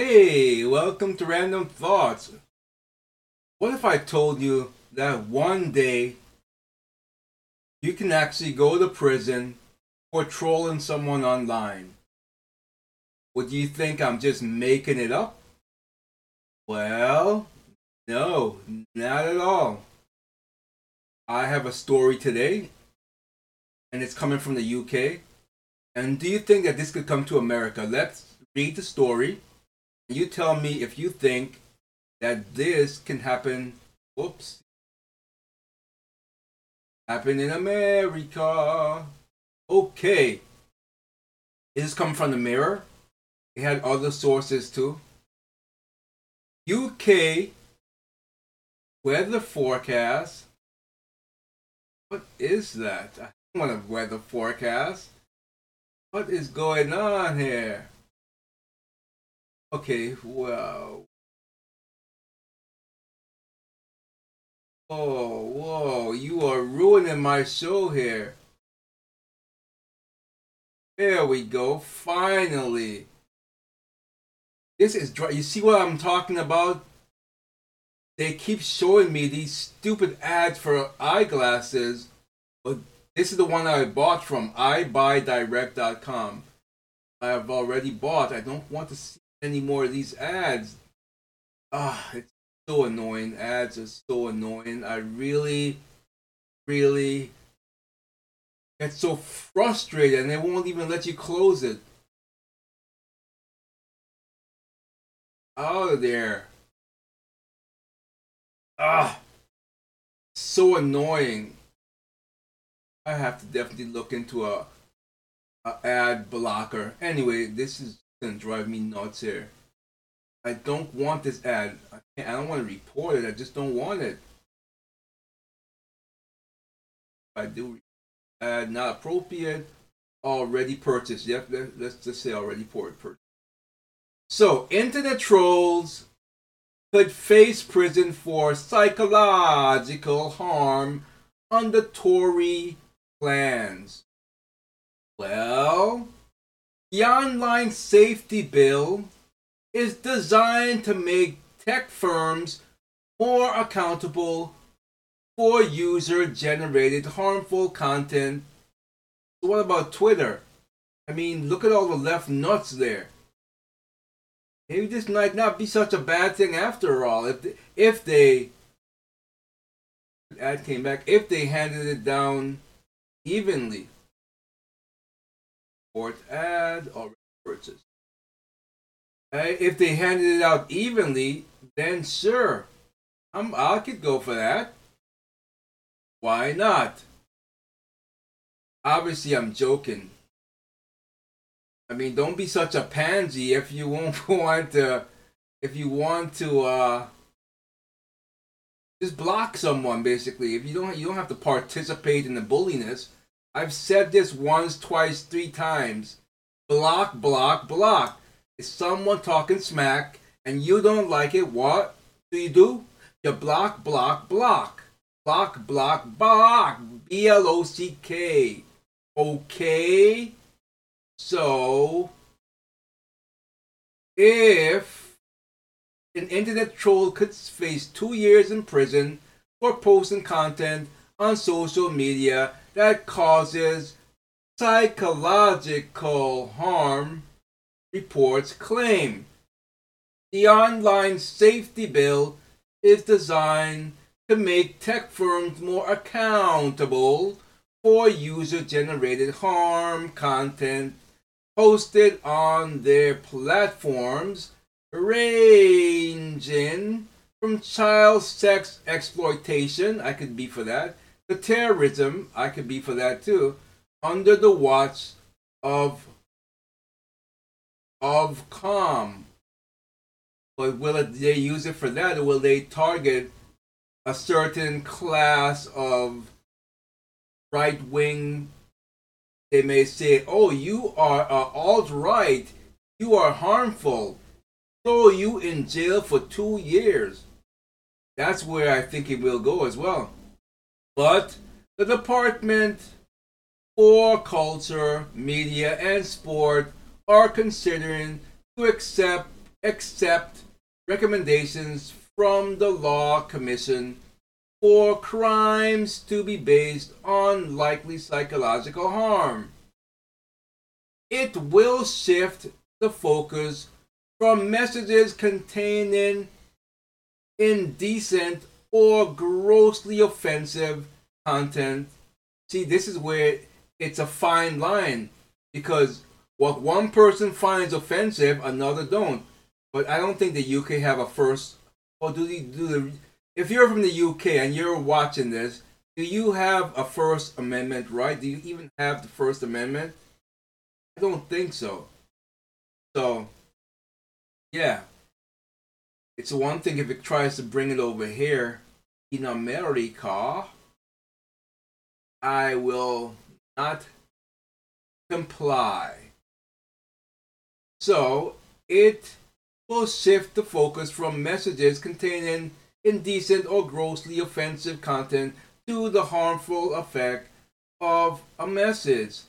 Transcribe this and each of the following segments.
welcome to Random Thoughts. What if I told you that one day you can actually go to prison for trolling someone online? Would you think I'm just making it up? Well, no, not at all. I have a story today, and it's coming from the UK. And do you think that this could come to America? Let's read the story. You tell me if you think that this can happen. Whoops. Happen in America. Okay. Is this coming from the Mirror. It had other sources too. UK weather forecast what is that? I want a weather forecast. What is going on here? Okay, well. Oh, whoa, you are ruining my show here. There we go, finally. This is dry. You see what I'm talking about? they keep showing me these stupid ads for eyeglasses, but this is the one I bought from EyeBuyDirect.com. I have already bought. I don't want to see any more of these ads. Ah, it's so annoying. Ads are so annoying. I really, really get so frustrated and they won't even let you close it. Out of there. Ah, so annoying. I have to definitely look into a, a ad blocker. Anyway, this is gonna drive me nuts here. I don't want this ad. I, I don't want to report it. I just don't want it. I do ad not appropriate. Already purchased. Yep, let's just say already purchased. So, internet trolls could face prison for psychological harm under Tory plans. Well, the online safety bill is designed to make tech firms more accountable for user generated harmful content. So what about Twitter? I mean, look at all the left nuts there. Maybe this might not be such a bad thing after all. If they, if they ad came back, if they handed it down evenly. Ad already purchased. Uh, if they handed it out evenly, then sure, I'm I could go for that. Why not? Obviously, I'm joking. I mean, don't be such a pansy if you won't want to, if you want to, uh, just block someone. Basically, if you don't, you don't have to participate in the bulliness. I've said this once, twice, three times. Block, block, block. If someone talking smack and you don't like it, what do you do? You block, block, block. Block, block, block. B L O C K. Okay? So, if an internet troll could face two years in prison for posting content on social media that causes psychological harm, reports claim. The online safety bill is designed to make tech firms more accountable for user generated harm content posted on their platforms, ranging from child sex exploitation, I could be for that, to terrorism, I could be for that too, under the watch of Ofcom. But will it, they use it for that, or will they target a certain class of right wing they may say, "Oh, you are uh, alt right. You are harmful. Throw you in jail for two years." That's where I think it will go as well. But the Department for Culture, Media, and Sport are considering to accept accept recommendations from the Law Commission for crimes to be based on likely psychological harm. It will shift the focus from messages containing indecent or grossly offensive content. See, this is where it's a fine line because what one person finds offensive, another don't. But I don't think the UK have a first. Or do they do the? If you're from the UK and you're watching this, do you have a First Amendment right? Do you even have the First Amendment? I don't think so. So, yeah, it's one thing if it tries to bring it over here in America. I will not comply. So it will shift the focus from messages containing indecent or grossly offensive content to the harmful effect of a message.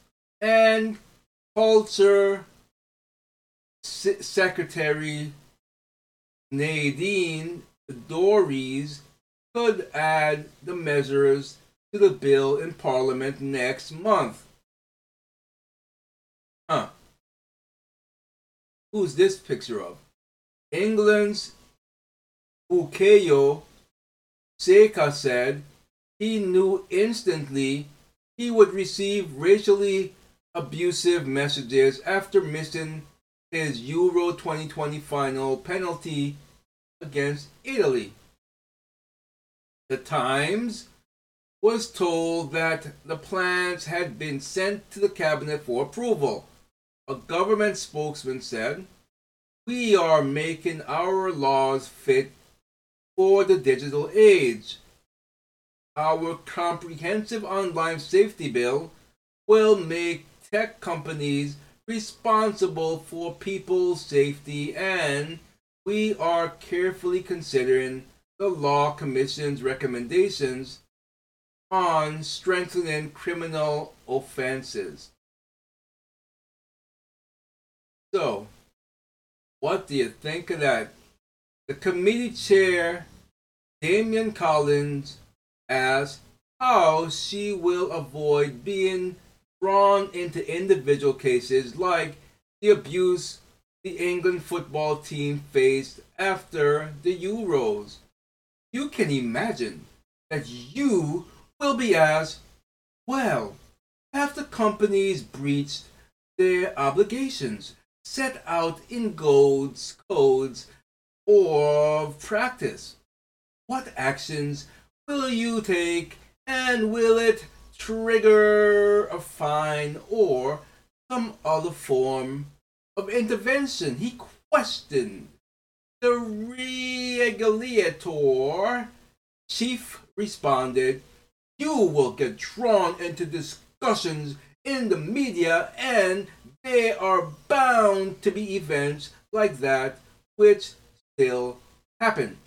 And Culture Secretary Nadine Dorries could add the measures to the bill in Parliament next month. Huh. Who's this picture of? England's Bukayo Saka said he knew instantly he would receive racially abusive messages after missing his Euro 2020 final penalty against Italy. The Times was told that the plans had been sent to the cabinet for approval. A government spokesman said, We are making our laws fit for the digital age. Our comprehensive online safety bill will make tech companies responsible for people's safety and we are carefully considering the Law Commission's recommendations on strengthening criminal offenses. So, what do you think of that? The committee chair, Damian Collins, asked how she will avoid being drawn into individual cases like the abuse the England football team faced after the Euros. You can imagine that you will be asked, well, have the companies breached their obligations set out in codes, codes or practice? What actions will you take and will it trigger a fine or some other form of intervention? He questioned the regulator. Chief responded, you will get drawn into discussions in the media, and there are bound to be events like that which still happen.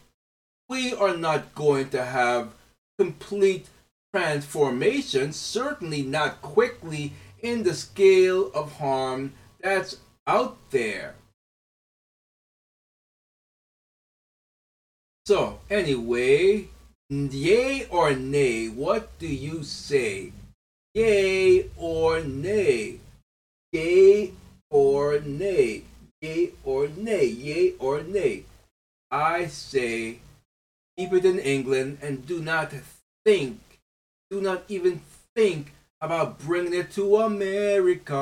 We are not going to have complete transformation, certainly not quickly in the scale of harm that's out there. So, anyway, Yay or nay? What do you say? Yay or nay? Yay or nay? Yay or nay? Yay or nay? I say keep it in England and do not think, do not even think about bringing it to America.